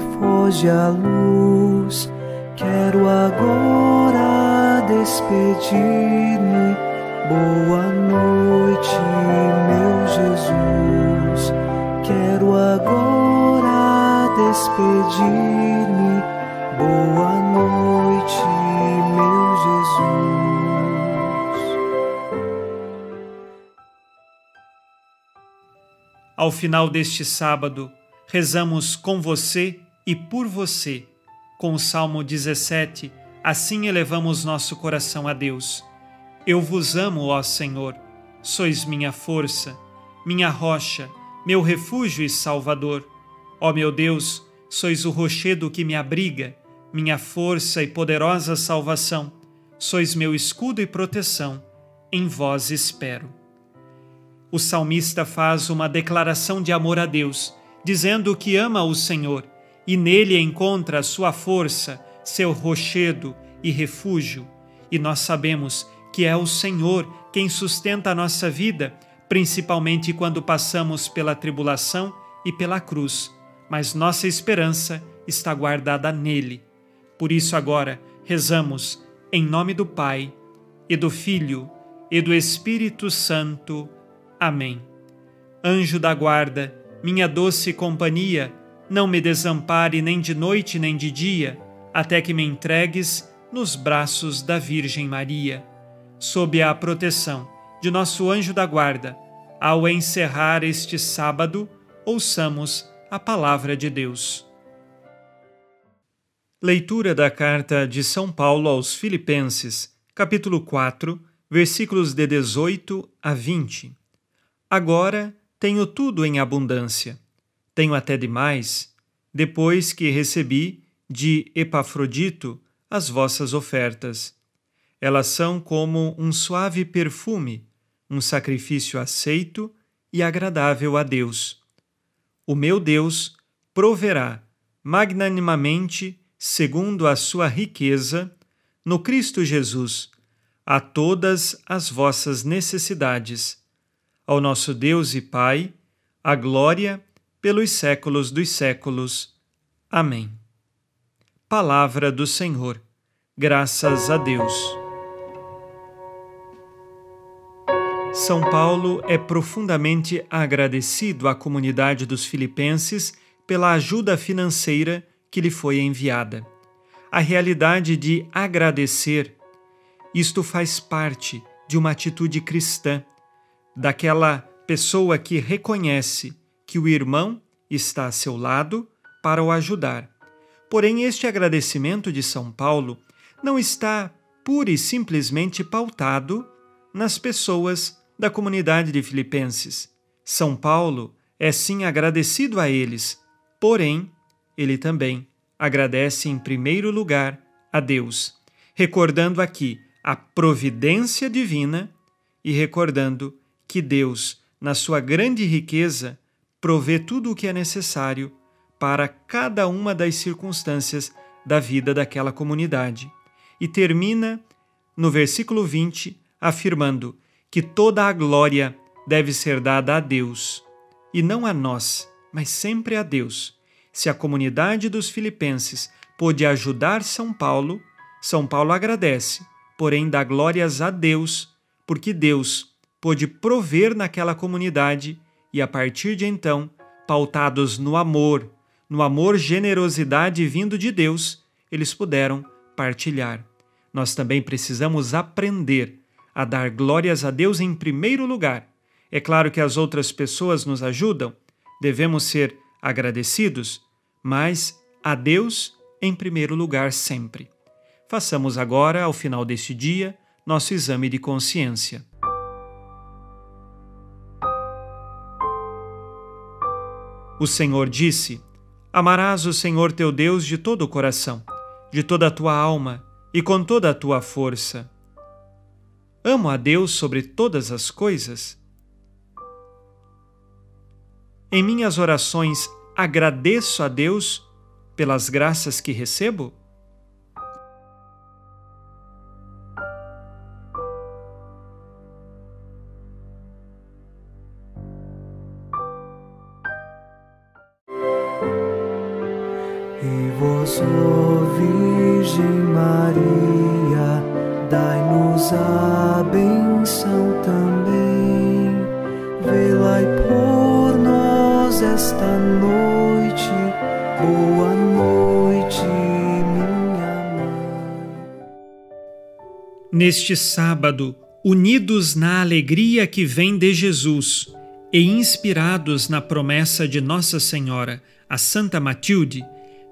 Foge a luz. Quero agora despedir-me. Boa noite, meu Jesus. Quero agora despedir-me. Boa noite, meu Jesus. Ao final deste sábado, rezamos com você e por você. Com o Salmo 17, assim elevamos nosso coração a Deus. Eu vos amo, ó Senhor, sois minha força, minha rocha, meu refúgio e salvador. Ó meu Deus, sois o rochedo que me abriga, minha força e poderosa salvação. Sois meu escudo e proteção, em vós espero. O salmista faz uma declaração de amor a Deus, dizendo que ama o Senhor e nele encontra sua força, seu rochedo e refúgio. E nós sabemos que é o Senhor quem sustenta a nossa vida, principalmente quando passamos pela tribulação e pela cruz, mas nossa esperança está guardada nele. Por isso, agora, rezamos em nome do Pai, e do Filho, e do Espírito Santo. Amém. Anjo da guarda, minha doce companhia, não me desampare nem de noite nem de dia, até que me entregues nos braços da Virgem Maria. Sob a proteção de nosso anjo da guarda, ao encerrar este sábado, ouçamos a palavra de Deus. Leitura da carta de São Paulo aos Filipenses, capítulo 4, versículos de 18 a 20. Agora tenho tudo em abundância tenho até demais, depois que recebi de Epafrodito as vossas ofertas. Elas são como um suave perfume, um sacrifício aceito e agradável a Deus. O meu Deus proverá magnanimamente, segundo a sua riqueza, no Cristo Jesus, a todas as vossas necessidades. Ao nosso Deus e Pai, a glória pelos séculos dos séculos. Amém. Palavra do Senhor. Graças a Deus. São Paulo é profundamente agradecido à comunidade dos filipenses pela ajuda financeira que lhe foi enviada. A realidade de agradecer, isto faz parte de uma atitude cristã, daquela pessoa que reconhece que o irmão está a seu lado para o ajudar. Porém, este agradecimento de São Paulo não está pura e simplesmente pautado nas pessoas da comunidade de Filipenses. São Paulo é sim agradecido a eles, porém, ele também agradece em primeiro lugar a Deus, recordando aqui a providência divina e recordando que Deus, na sua grande riqueza, provê tudo o que é necessário para cada uma das circunstâncias da vida daquela comunidade. E termina no versículo 20 afirmando que toda a glória deve ser dada a Deus e não a nós, mas sempre a Deus. Se a comunidade dos filipenses pôde ajudar São Paulo, São Paulo agradece, porém dá glórias a Deus, porque Deus pôde prover naquela comunidade e a partir de então, pautados no amor, no amor generosidade vindo de Deus, eles puderam partilhar. Nós também precisamos aprender a dar glórias a Deus em primeiro lugar. É claro que as outras pessoas nos ajudam, devemos ser agradecidos, mas a Deus em primeiro lugar sempre. Façamos agora, ao final deste dia, nosso exame de consciência. O Senhor disse: Amarás o Senhor teu Deus de todo o coração, de toda a tua alma e com toda a tua força. Amo a Deus sobre todas as coisas. Em minhas orações agradeço a Deus pelas graças que recebo? Vós, ó Virgem Maria, dai-nos a benção também. Velai por nós esta noite. Boa noite, minha mãe. Neste sábado, unidos na alegria que vem de Jesus e inspirados na promessa de Nossa Senhora, a Santa Matilde,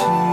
meu